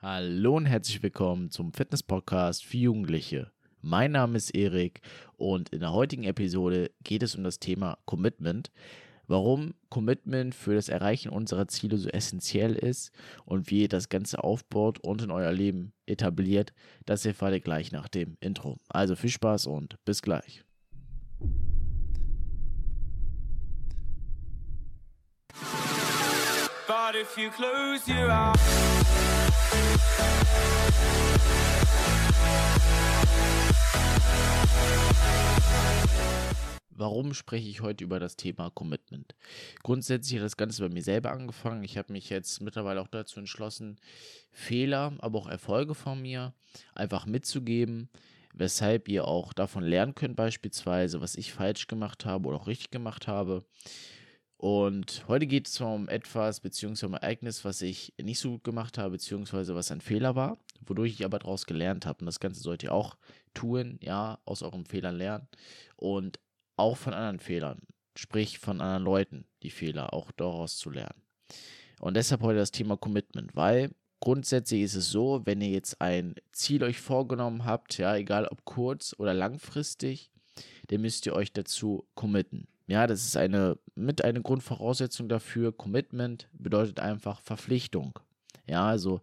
Hallo und herzlich willkommen zum Fitness Podcast für Jugendliche. Mein Name ist Erik und in der heutigen Episode geht es um das Thema Commitment. Warum Commitment für das Erreichen unserer Ziele so essentiell ist und wie ihr das Ganze aufbaut und in euer Leben etabliert, das erfahrt ihr gleich nach dem Intro. Also viel Spaß und bis gleich. But if you close your eyes Warum spreche ich heute über das Thema Commitment? Grundsätzlich hat das Ganze bei mir selber angefangen. Ich habe mich jetzt mittlerweile auch dazu entschlossen, Fehler, aber auch Erfolge von mir einfach mitzugeben, weshalb ihr auch davon lernen könnt, beispielsweise, was ich falsch gemacht habe oder auch richtig gemacht habe. Und heute geht es um etwas, beziehungsweise um Ereignis, was ich nicht so gut gemacht habe, beziehungsweise was ein Fehler war, wodurch ich aber daraus gelernt habe. Und das Ganze sollt ihr auch tun, ja, aus euren Fehlern lernen und auch von anderen Fehlern, sprich von anderen Leuten, die Fehler auch daraus zu lernen. Und deshalb heute das Thema Commitment, weil grundsätzlich ist es so, wenn ihr jetzt ein Ziel euch vorgenommen habt, ja, egal ob kurz oder langfristig, dann müsst ihr euch dazu committen. Ja, das ist eine mit eine Grundvoraussetzung dafür. Commitment bedeutet einfach Verpflichtung. Ja, also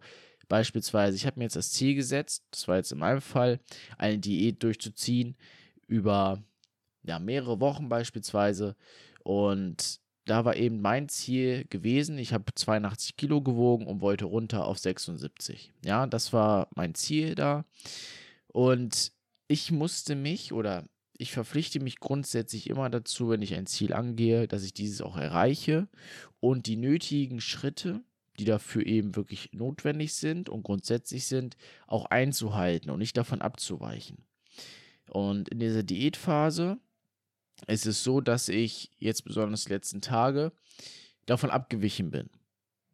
beispielsweise, ich habe mir jetzt das Ziel gesetzt, das war jetzt in meinem Fall, eine Diät durchzuziehen über ja, mehrere Wochen beispielsweise. Und da war eben mein Ziel gewesen. Ich habe 82 Kilo gewogen und wollte runter auf 76. Ja, das war mein Ziel da. Und ich musste mich oder ich verpflichte mich grundsätzlich immer dazu, wenn ich ein Ziel angehe, dass ich dieses auch erreiche und die nötigen Schritte, die dafür eben wirklich notwendig sind und grundsätzlich sind, auch einzuhalten und nicht davon abzuweichen. Und in dieser Diätphase ist es so, dass ich jetzt besonders die letzten Tage davon abgewichen bin.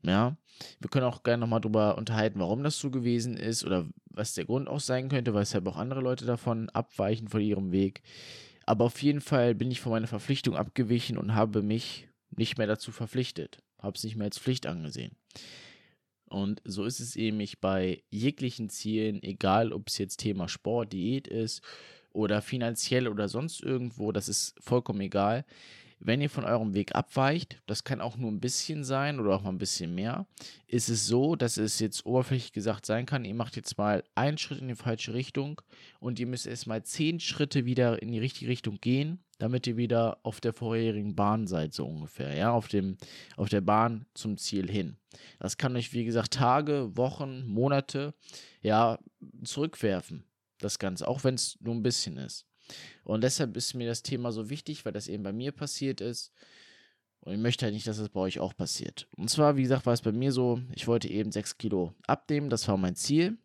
Ja, wir können auch gerne nochmal drüber unterhalten, warum das so gewesen ist oder was der Grund auch sein könnte, weshalb auch andere Leute davon abweichen von ihrem Weg. Aber auf jeden Fall bin ich von meiner Verpflichtung abgewichen und habe mich nicht mehr dazu verpflichtet, habe es nicht mehr als Pflicht angesehen. Und so ist es eben bei jeglichen Zielen, egal ob es jetzt Thema Sport, Diät ist oder finanziell oder sonst irgendwo, das ist vollkommen egal wenn ihr von eurem Weg abweicht, das kann auch nur ein bisschen sein oder auch mal ein bisschen mehr, ist es so, dass es jetzt oberflächlich gesagt sein kann, ihr macht jetzt mal einen Schritt in die falsche Richtung und ihr müsst erst mal zehn Schritte wieder in die richtige Richtung gehen, damit ihr wieder auf der vorherigen Bahn seid, so ungefähr, ja, auf dem, auf der Bahn zum Ziel hin. Das kann euch, wie gesagt, Tage, Wochen, Monate, ja, zurückwerfen, das Ganze, auch wenn es nur ein bisschen ist. Und deshalb ist mir das Thema so wichtig, weil das eben bei mir passiert ist. Und ich möchte halt nicht, dass das bei euch auch passiert. Und zwar, wie gesagt, war es bei mir so, ich wollte eben 6 Kilo abnehmen, das war mein Ziel.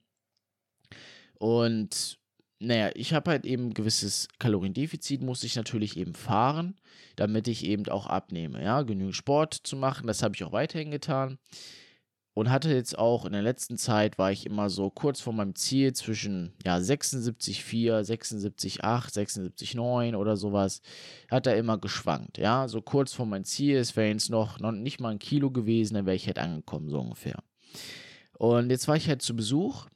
Und naja, ich habe halt eben ein gewisses Kaloriendefizit, muss ich natürlich eben fahren, damit ich eben auch abnehme. Ja, genügend Sport zu machen, das habe ich auch weiterhin getan und hatte jetzt auch in der letzten Zeit war ich immer so kurz vor meinem Ziel zwischen ja 76,4, 76,8, 76,9 oder sowas. Hat er immer geschwankt, ja, so kurz vor meinem Ziel. Es wäre jetzt noch, noch nicht mal ein Kilo gewesen, dann wäre ich halt angekommen, so ungefähr. Und jetzt war ich halt zu Besuch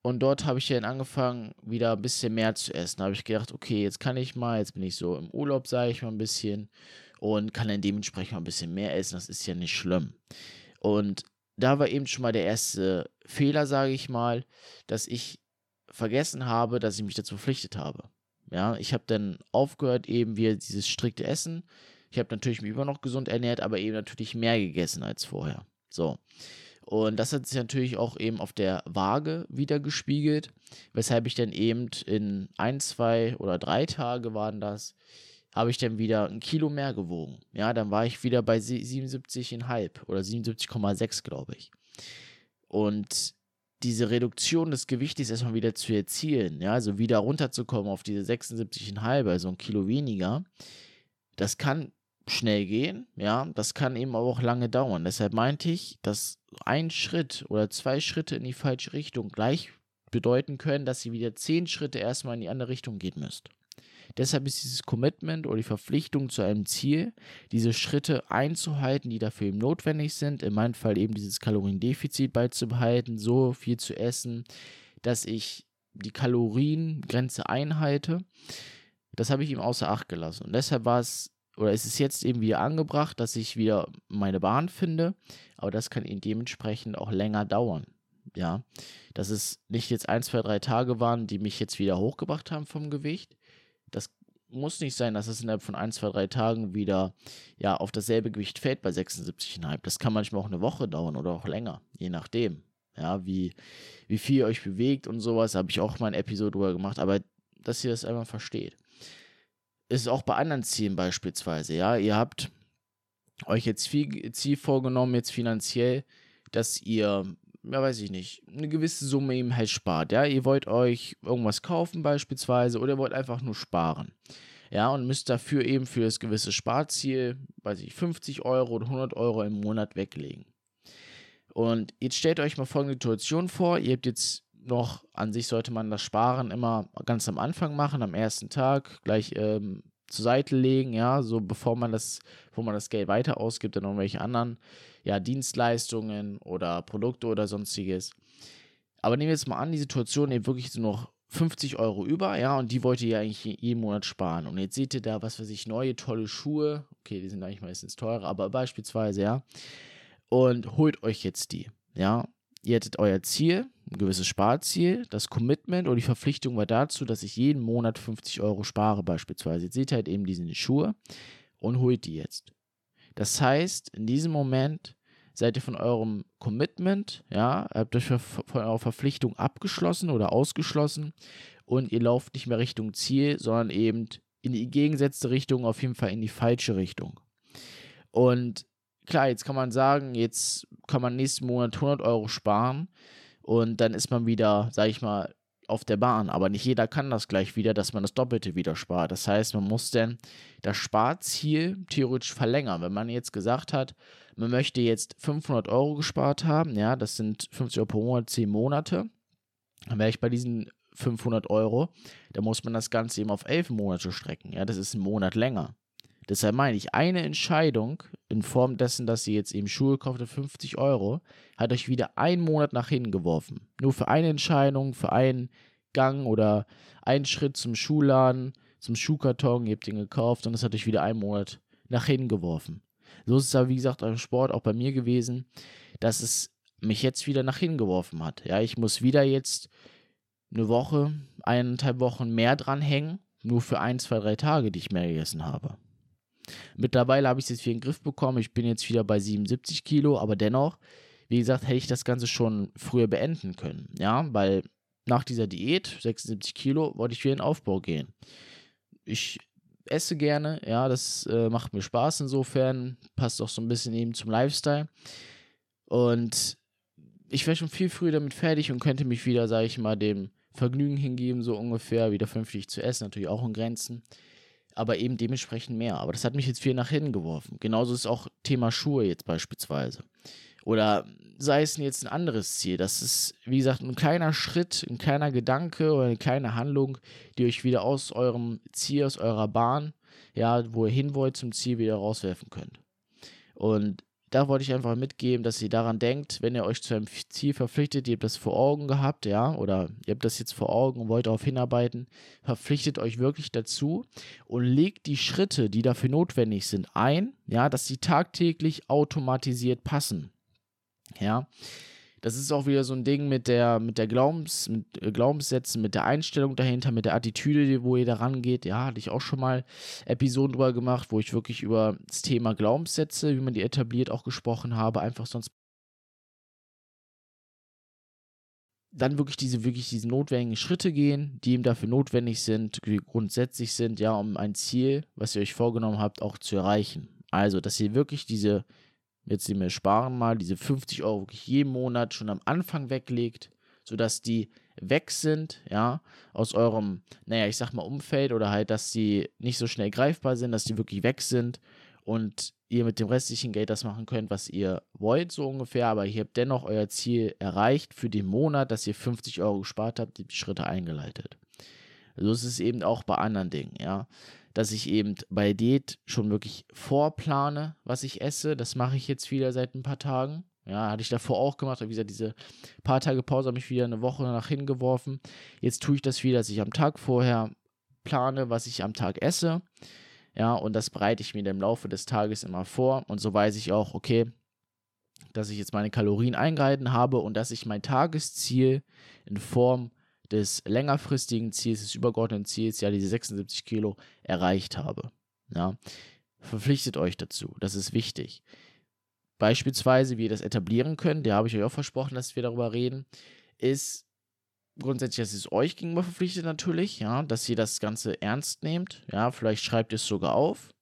und dort habe ich dann angefangen, wieder ein bisschen mehr zu essen. Da habe ich gedacht, okay, jetzt kann ich mal, jetzt bin ich so im Urlaub, sage ich mal ein bisschen und kann dann dementsprechend mal ein bisschen mehr essen. Das ist ja nicht schlimm. Und da war eben schon mal der erste Fehler, sage ich mal, dass ich vergessen habe, dass ich mich dazu verpflichtet habe. Ja, ich habe dann aufgehört, eben wieder dieses strikte Essen. Ich habe natürlich mich immer noch gesund ernährt, aber eben natürlich mehr gegessen als vorher. So. Und das hat sich natürlich auch eben auf der Waage wieder gespiegelt, weshalb ich dann eben in ein, zwei oder drei Tage waren das, habe ich dann wieder ein Kilo mehr gewogen. Ja, dann war ich wieder bei 77,5 oder 77,6, glaube ich. Und diese Reduktion des Gewichtes erstmal wieder zu erzielen, ja, also wieder runterzukommen auf diese 76,5, also ein Kilo weniger, das kann schnell gehen, ja, das kann eben aber auch lange dauern. Deshalb meinte ich, dass ein Schritt oder zwei Schritte in die falsche Richtung gleich bedeuten können, dass ihr wieder zehn Schritte erstmal in die andere Richtung gehen müsst. Deshalb ist dieses Commitment oder die Verpflichtung zu einem Ziel, diese Schritte einzuhalten, die dafür eben notwendig sind. In meinem Fall eben dieses Kaloriendefizit beizubehalten, so viel zu essen, dass ich die Kaloriengrenze einhalte. Das habe ich ihm außer Acht gelassen. Und deshalb war es, oder ist es jetzt eben wieder angebracht, dass ich wieder meine Bahn finde. Aber das kann eben dementsprechend auch länger dauern. Ja, dass es nicht jetzt ein, zwei, drei Tage waren, die mich jetzt wieder hochgebracht haben vom Gewicht. Das muss nicht sein, dass es innerhalb von ein, zwei, drei Tagen wieder ja, auf dasselbe Gewicht fällt bei 76,5. Das kann manchmal auch eine Woche dauern oder auch länger, je nachdem. Ja, wie, wie viel ihr euch bewegt und sowas, habe ich auch mal eine Episode drüber gemacht, aber dass ihr das einmal versteht. Ist auch bei anderen Zielen beispielsweise, ja. Ihr habt euch jetzt viel Ziel vorgenommen, jetzt finanziell, dass ihr, ja, weiß ich nicht, eine gewisse Summe eben halt spart, ja. Ihr wollt euch irgendwas kaufen beispielsweise oder ihr wollt einfach nur sparen. Ja, und müsst dafür eben für das gewisse Sparziel, weiß ich, 50 Euro oder 100 Euro im Monat weglegen. Und jetzt stellt euch mal folgende Situation vor: Ihr habt jetzt noch, an sich sollte man das Sparen immer ganz am Anfang machen, am ersten Tag, gleich ähm, zur Seite legen, ja, so bevor man das, bevor man das Geld weiter ausgibt an irgendwelche anderen, ja, Dienstleistungen oder Produkte oder sonstiges. Aber nehmen wir jetzt mal an, die Situation, ihr wirklich so noch 50 Euro über, ja, und die wollt ihr ja eigentlich jeden Monat sparen. Und jetzt seht ihr da, was weiß ich, neue, tolle Schuhe. Okay, die sind eigentlich meistens teurer, aber beispielsweise, ja, und holt euch jetzt die. Ja, ihr hättet euer Ziel, ein gewisses Sparziel, das Commitment oder die Verpflichtung war dazu, dass ich jeden Monat 50 Euro spare beispielsweise. Jetzt seht ihr halt eben diese Schuhe und holt die jetzt. Das heißt, in diesem Moment seid ihr von eurem Commitment, ja, habt euch von eurer Verpflichtung abgeschlossen oder ausgeschlossen und ihr lauft nicht mehr Richtung Ziel, sondern eben in die gegensätzte Richtung, auf jeden Fall in die falsche Richtung. Und klar, jetzt kann man sagen, jetzt kann man nächsten Monat 100 Euro sparen und dann ist man wieder, sag ich mal, auf der Bahn. Aber nicht jeder kann das gleich wieder, dass man das Doppelte wieder spart. Das heißt, man muss dann das Sparziel theoretisch verlängern. Wenn man jetzt gesagt hat, man möchte jetzt 500 Euro gespart haben, ja, das sind 50 Euro pro Monat, 10 Monate, dann wäre ich bei diesen 500 Euro, da muss man das Ganze eben auf 11 Monate strecken. Ja, das ist ein Monat länger. Deshalb meine ich, eine Entscheidung in Form dessen, dass ihr jetzt eben Schuhe kauft für 50 Euro, hat euch wieder einen Monat nach hinten geworfen. Nur für eine Entscheidung, für einen Gang oder einen Schritt zum Schuhladen, zum Schuhkarton, ihr habt den gekauft und das hat euch wieder einen Monat nach hinten geworfen. So ist es aber, wie gesagt, beim Sport auch bei mir gewesen, dass es mich jetzt wieder nach hinten geworfen hat. Ja, ich muss wieder jetzt eine Woche, eineinhalb Wochen mehr dranhängen, nur für ein, zwei, drei Tage, die ich mehr gegessen habe. Mittlerweile habe ich es jetzt wieder in den Griff bekommen. Ich bin jetzt wieder bei 77 Kilo, aber dennoch, wie gesagt, hätte ich das Ganze schon früher beenden können. Ja, weil nach dieser Diät, 76 Kilo, wollte ich wieder in den Aufbau gehen. Ich esse gerne, ja, das äh, macht mir Spaß insofern, passt auch so ein bisschen eben zum Lifestyle. Und ich wäre schon viel früher damit fertig und könnte mich wieder, sage ich mal, dem Vergnügen hingeben, so ungefähr, wieder vernünftig zu essen, natürlich auch in Grenzen aber eben dementsprechend mehr. Aber das hat mich jetzt viel nach hinten geworfen. Genauso ist auch Thema Schuhe jetzt beispielsweise. Oder sei es jetzt ein anderes Ziel. Das ist, wie gesagt, ein kleiner Schritt, ein kleiner Gedanke oder eine kleine Handlung, die euch wieder aus eurem Ziel, aus eurer Bahn, ja, wo ihr hin wollt, zum Ziel wieder rauswerfen könnt. Und da wollte ich einfach mitgeben, dass ihr daran denkt, wenn ihr euch zu einem Ziel verpflichtet, ihr habt das vor Augen gehabt, ja, oder ihr habt das jetzt vor Augen und wollt darauf hinarbeiten, verpflichtet euch wirklich dazu und legt die Schritte, die dafür notwendig sind, ein, ja, dass sie tagtäglich automatisiert passen. Ja, das ist auch wieder so ein Ding mit der, mit der Glaubens, mit äh, Glaubenssätzen, mit der Einstellung dahinter, mit der Attitüde, wo ihr da rangeht. Ja, hatte ich auch schon mal Episoden drüber gemacht, wo ich wirklich über das Thema Glaubenssätze, wie man die etabliert, auch gesprochen habe. Einfach sonst dann wirklich diese, wirklich diese notwendigen Schritte gehen, die ihm dafür notwendig sind, die grundsätzlich sind, ja, um ein Ziel, was ihr euch vorgenommen habt, auch zu erreichen. Also, dass ihr wirklich diese jetzt die wir sparen mal, diese 50 Euro jeden Monat schon am Anfang weglegt, sodass die weg sind, ja, aus eurem, naja, ich sag mal Umfeld oder halt, dass die nicht so schnell greifbar sind, dass die wirklich weg sind und ihr mit dem restlichen Geld das machen könnt, was ihr wollt, so ungefähr, aber ihr habt dennoch euer Ziel erreicht für den Monat, dass ihr 50 Euro gespart habt, die Schritte eingeleitet. So ist es eben auch bei anderen Dingen, ja. Dass ich eben bei Diät schon wirklich vorplane, was ich esse. Das mache ich jetzt wieder seit ein paar Tagen. Ja, hatte ich davor auch gemacht. Wie gesagt, diese paar Tage Pause habe ich wieder eine Woche nach hingeworfen. Jetzt tue ich das wieder, dass ich am Tag vorher plane, was ich am Tag esse. Ja, und das bereite ich mir im Laufe des Tages immer vor. Und so weiß ich auch, okay, dass ich jetzt meine Kalorien eingehalten habe und dass ich mein Tagesziel in Form des längerfristigen Ziels, des übergeordneten Ziels, ja, diese 76 Kilo, erreicht habe. Ja, verpflichtet euch dazu. Das ist wichtig. Beispielsweise, wie ihr das etablieren könnt, da habe ich euch auch versprochen, dass wir darüber reden, ist grundsätzlich, dass es euch gegenüber verpflichtet natürlich, ja, dass ihr das Ganze ernst nehmt, ja, vielleicht schreibt ihr es sogar auf,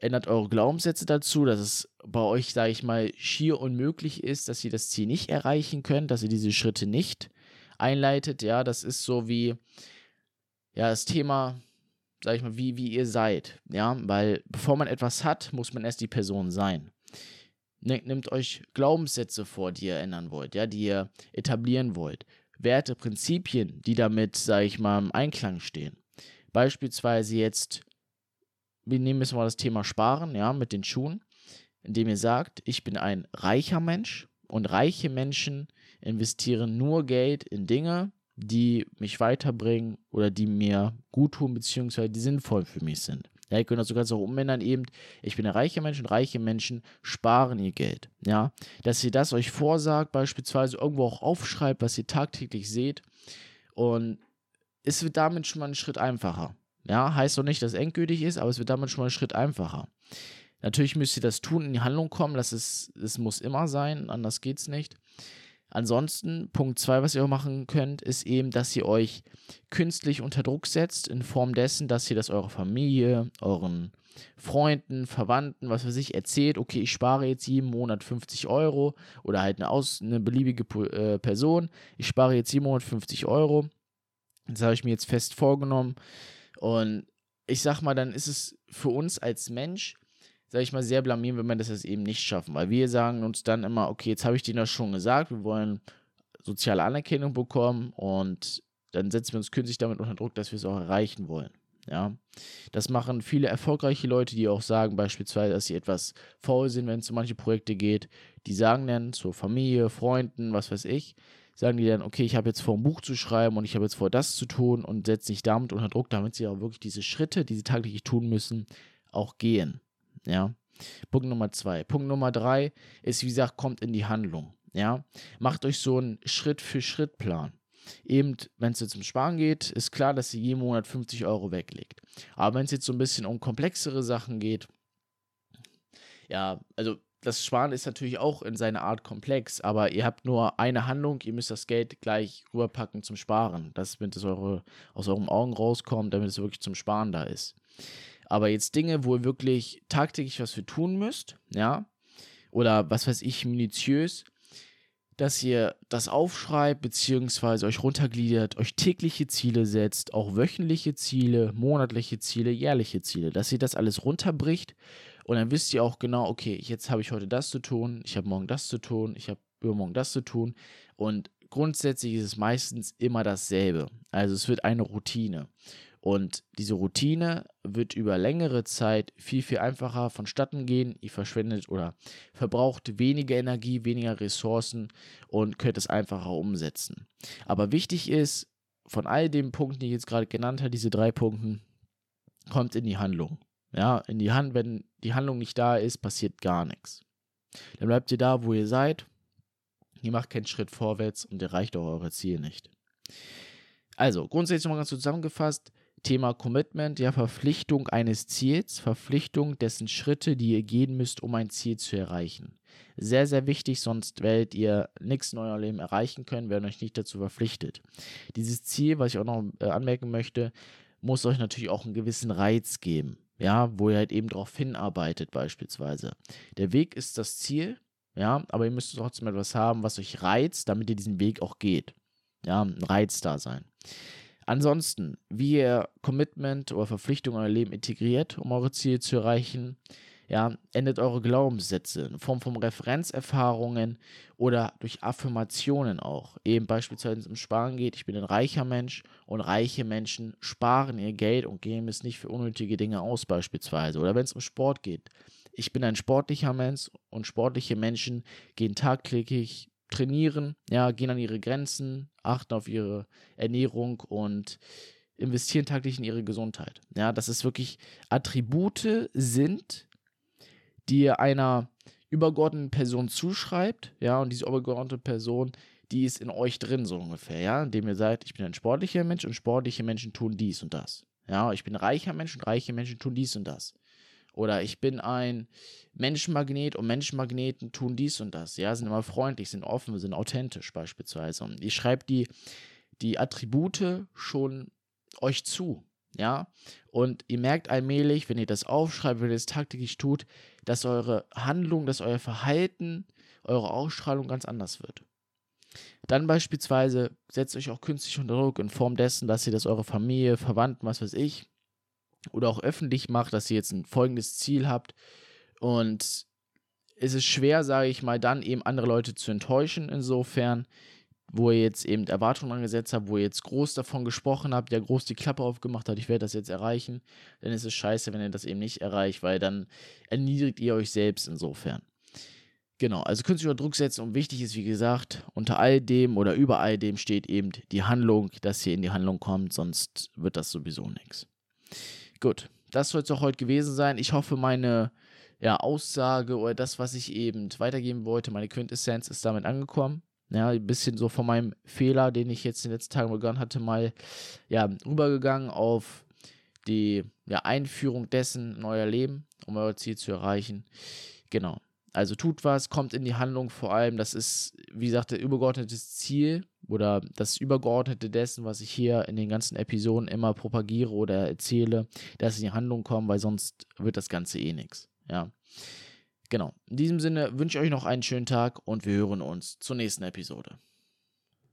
ändert eure Glaubenssätze dazu, dass es bei euch, sage ich mal, schier unmöglich ist, dass ihr das Ziel nicht erreichen könnt, dass ihr diese Schritte nicht einleitet, ja, das ist so wie, ja, das Thema, sage ich mal, wie, wie ihr seid, ja, weil bevor man etwas hat, muss man erst die Person sein. Nehmt euch Glaubenssätze vor, die ihr ändern wollt, ja, die ihr etablieren wollt. Werte, Prinzipien, die damit, sage ich mal, im Einklang stehen. Beispielsweise jetzt, wir nehmen jetzt mal das Thema Sparen, ja, mit den Schuhen, indem ihr sagt, ich bin ein reicher Mensch und reiche Menschen investieren nur Geld in Dinge, die mich weiterbringen oder die mir gut tun, beziehungsweise die sinnvoll für mich sind. Ja, ihr könnt das sogar so umändern eben, ich bin ein reicher Mensch und reiche Menschen sparen ihr Geld. Ja, dass ihr das euch vorsagt, beispielsweise irgendwo auch aufschreibt, was ihr tagtäglich seht und es wird damit schon mal einen Schritt einfacher. Ja, heißt doch nicht, dass es endgültig ist, aber es wird damit schon mal einen Schritt einfacher. Natürlich müsst ihr das tun, in die Handlung kommen, das, ist, das muss immer sein, anders geht es nicht. Ansonsten, Punkt 2, was ihr auch machen könnt, ist eben, dass ihr euch künstlich unter Druck setzt, in Form dessen, dass ihr das eurer Familie, euren Freunden, Verwandten, was weiß ich, erzählt, okay, ich spare jetzt jeden Monat 50 Euro oder halt eine, aus, eine beliebige äh, Person, ich spare jetzt jeden Monat 50 Euro. Das habe ich mir jetzt fest vorgenommen. Und ich sag mal, dann ist es für uns als Mensch sage ich mal, sehr blamieren, wenn wir das jetzt eben nicht schaffen. Weil wir sagen uns dann immer, okay, jetzt habe ich denen das schon gesagt, wir wollen soziale Anerkennung bekommen und dann setzen wir uns künstlich damit unter Druck, dass wir es auch erreichen wollen. Ja, das machen viele erfolgreiche Leute, die auch sagen, beispielsweise, dass sie etwas faul sind, wenn es um manche Projekte geht. Die sagen dann zur Familie, Freunden, was weiß ich, sagen die dann, okay, ich habe jetzt vor, ein Buch zu schreiben und ich habe jetzt vor, das zu tun und setzen sich damit unter Druck, damit sie auch wirklich diese Schritte, die sie tagtäglich tun müssen, auch gehen. Ja. Punkt Nummer zwei. Punkt Nummer drei ist, wie gesagt, kommt in die Handlung. Ja. Macht euch so einen Schritt-für-Schritt-Plan. Eben, wenn es jetzt um Sparen geht, ist klar, dass ihr jeden Monat 50 Euro weglegt. Aber wenn es jetzt so ein bisschen um komplexere Sachen geht, ja, also das Sparen ist natürlich auch in seiner Art komplex, aber ihr habt nur eine Handlung, ihr müsst das Geld gleich rüberpacken zum Sparen. Das, wenn es eure, aus euren Augen rauskommt, damit es wirklich zum Sparen da ist. Aber jetzt Dinge, wo ihr wirklich tagtäglich was für tun müsst, ja, oder was weiß ich, minutiös, dass ihr das aufschreibt, beziehungsweise euch runtergliedert, euch tägliche Ziele setzt, auch wöchentliche Ziele, monatliche Ziele, jährliche Ziele, dass ihr das alles runterbricht und dann wisst ihr auch genau, okay, jetzt habe ich heute das zu tun, ich habe morgen das zu tun, ich habe übermorgen das zu tun und grundsätzlich ist es meistens immer dasselbe. Also es wird eine Routine. Und diese Routine wird über längere Zeit viel, viel einfacher vonstatten gehen. Ihr verschwendet oder verbraucht weniger Energie, weniger Ressourcen und könnt es einfacher umsetzen. Aber wichtig ist, von all den Punkten, die ich jetzt gerade genannt habe, diese drei Punkte, kommt in die Handlung. Ja, in die Hand, wenn die Handlung nicht da ist, passiert gar nichts. Dann bleibt ihr da, wo ihr seid. Ihr macht keinen Schritt vorwärts und erreicht auch eure Ziele nicht. Also, grundsätzlich nochmal ganz zusammengefasst, Thema Commitment, ja, Verpflichtung eines Ziels, Verpflichtung dessen Schritte, die ihr gehen müsst, um ein Ziel zu erreichen. Sehr, sehr wichtig, sonst werdet ihr nichts in eurem Leben erreichen können, werden euch nicht dazu verpflichtet. Dieses Ziel, was ich auch noch äh, anmerken möchte, muss euch natürlich auch einen gewissen Reiz geben, ja, wo ihr halt eben darauf hinarbeitet, beispielsweise. Der Weg ist das Ziel, ja, aber ihr müsst trotzdem etwas haben, was euch reizt, damit ihr diesen Weg auch geht. Ja, ein Reiz da sein. Ansonsten, wie ihr Commitment oder Verpflichtung in euer Leben integriert, um eure Ziele zu erreichen, Ja, ändert eure Glaubenssätze in Form von Referenzerfahrungen oder durch Affirmationen auch. Eben beispielsweise, wenn es um Sparen geht, ich bin ein reicher Mensch und reiche Menschen sparen ihr Geld und geben es nicht für unnötige Dinge aus, beispielsweise. Oder wenn es um Sport geht, ich bin ein sportlicher Mensch und sportliche Menschen gehen tagtäglich trainieren, ja, gehen an ihre Grenzen, achten auf ihre Ernährung und investieren tagtäglich in ihre Gesundheit. Ja, dass es wirklich Attribute sind, die ihr einer übergeordneten Person zuschreibt, ja, und diese übergeordnete Person, die ist in euch drin, so ungefähr, ja, indem ihr sagt, ich bin ein sportlicher Mensch und sportliche Menschen tun dies und das. Ja, ich bin reicher Mensch und reiche Menschen tun dies und das. Oder ich bin ein Menschenmagnet und Menschenmagneten tun dies und das. Ja, sind immer freundlich, sind offen, sind authentisch beispielsweise. Und ihr schreibt die, die Attribute schon euch zu. Ja, und ihr merkt allmählich, wenn ihr das aufschreibt, wenn ihr das tagtäglich tut, dass eure Handlung, dass euer Verhalten, eure Ausstrahlung ganz anders wird. Dann beispielsweise setzt euch auch künstlich unter Druck in Form dessen, dass ihr das eure Familie, Verwandten, was weiß ich, oder auch öffentlich macht, dass ihr jetzt ein folgendes Ziel habt und es ist schwer, sage ich mal, dann eben andere Leute zu enttäuschen, insofern, wo ihr jetzt eben Erwartungen angesetzt habt, wo ihr jetzt groß davon gesprochen habt, ja groß die Klappe aufgemacht habt, ich werde das jetzt erreichen, dann ist es scheiße, wenn ihr das eben nicht erreicht, weil dann erniedrigt ihr euch selbst insofern. Genau, also künstlicher Druck setzen und wichtig ist, wie gesagt, unter all dem oder über all dem steht eben die Handlung, dass ihr in die Handlung kommt, sonst wird das sowieso nichts. Gut, das soll es auch heute gewesen sein. Ich hoffe, meine ja, Aussage oder das, was ich eben weitergeben wollte, meine Quintessenz ist damit angekommen. Ja, ein bisschen so von meinem Fehler, den ich jetzt in den letzten Tagen begonnen hatte, mal ja, rübergegangen auf die ja, Einführung dessen in euer Leben, um euer Ziel zu erreichen. Genau. Also tut was, kommt in die Handlung vor allem. Das ist, wie gesagt, der übergeordnete Ziel oder das Übergeordnete dessen, was ich hier in den ganzen Episoden immer propagiere oder erzähle, dass in die Handlung kommen, weil sonst wird das Ganze eh nichts. Ja. Genau. In diesem Sinne wünsche ich euch noch einen schönen Tag und wir hören uns zur nächsten Episode.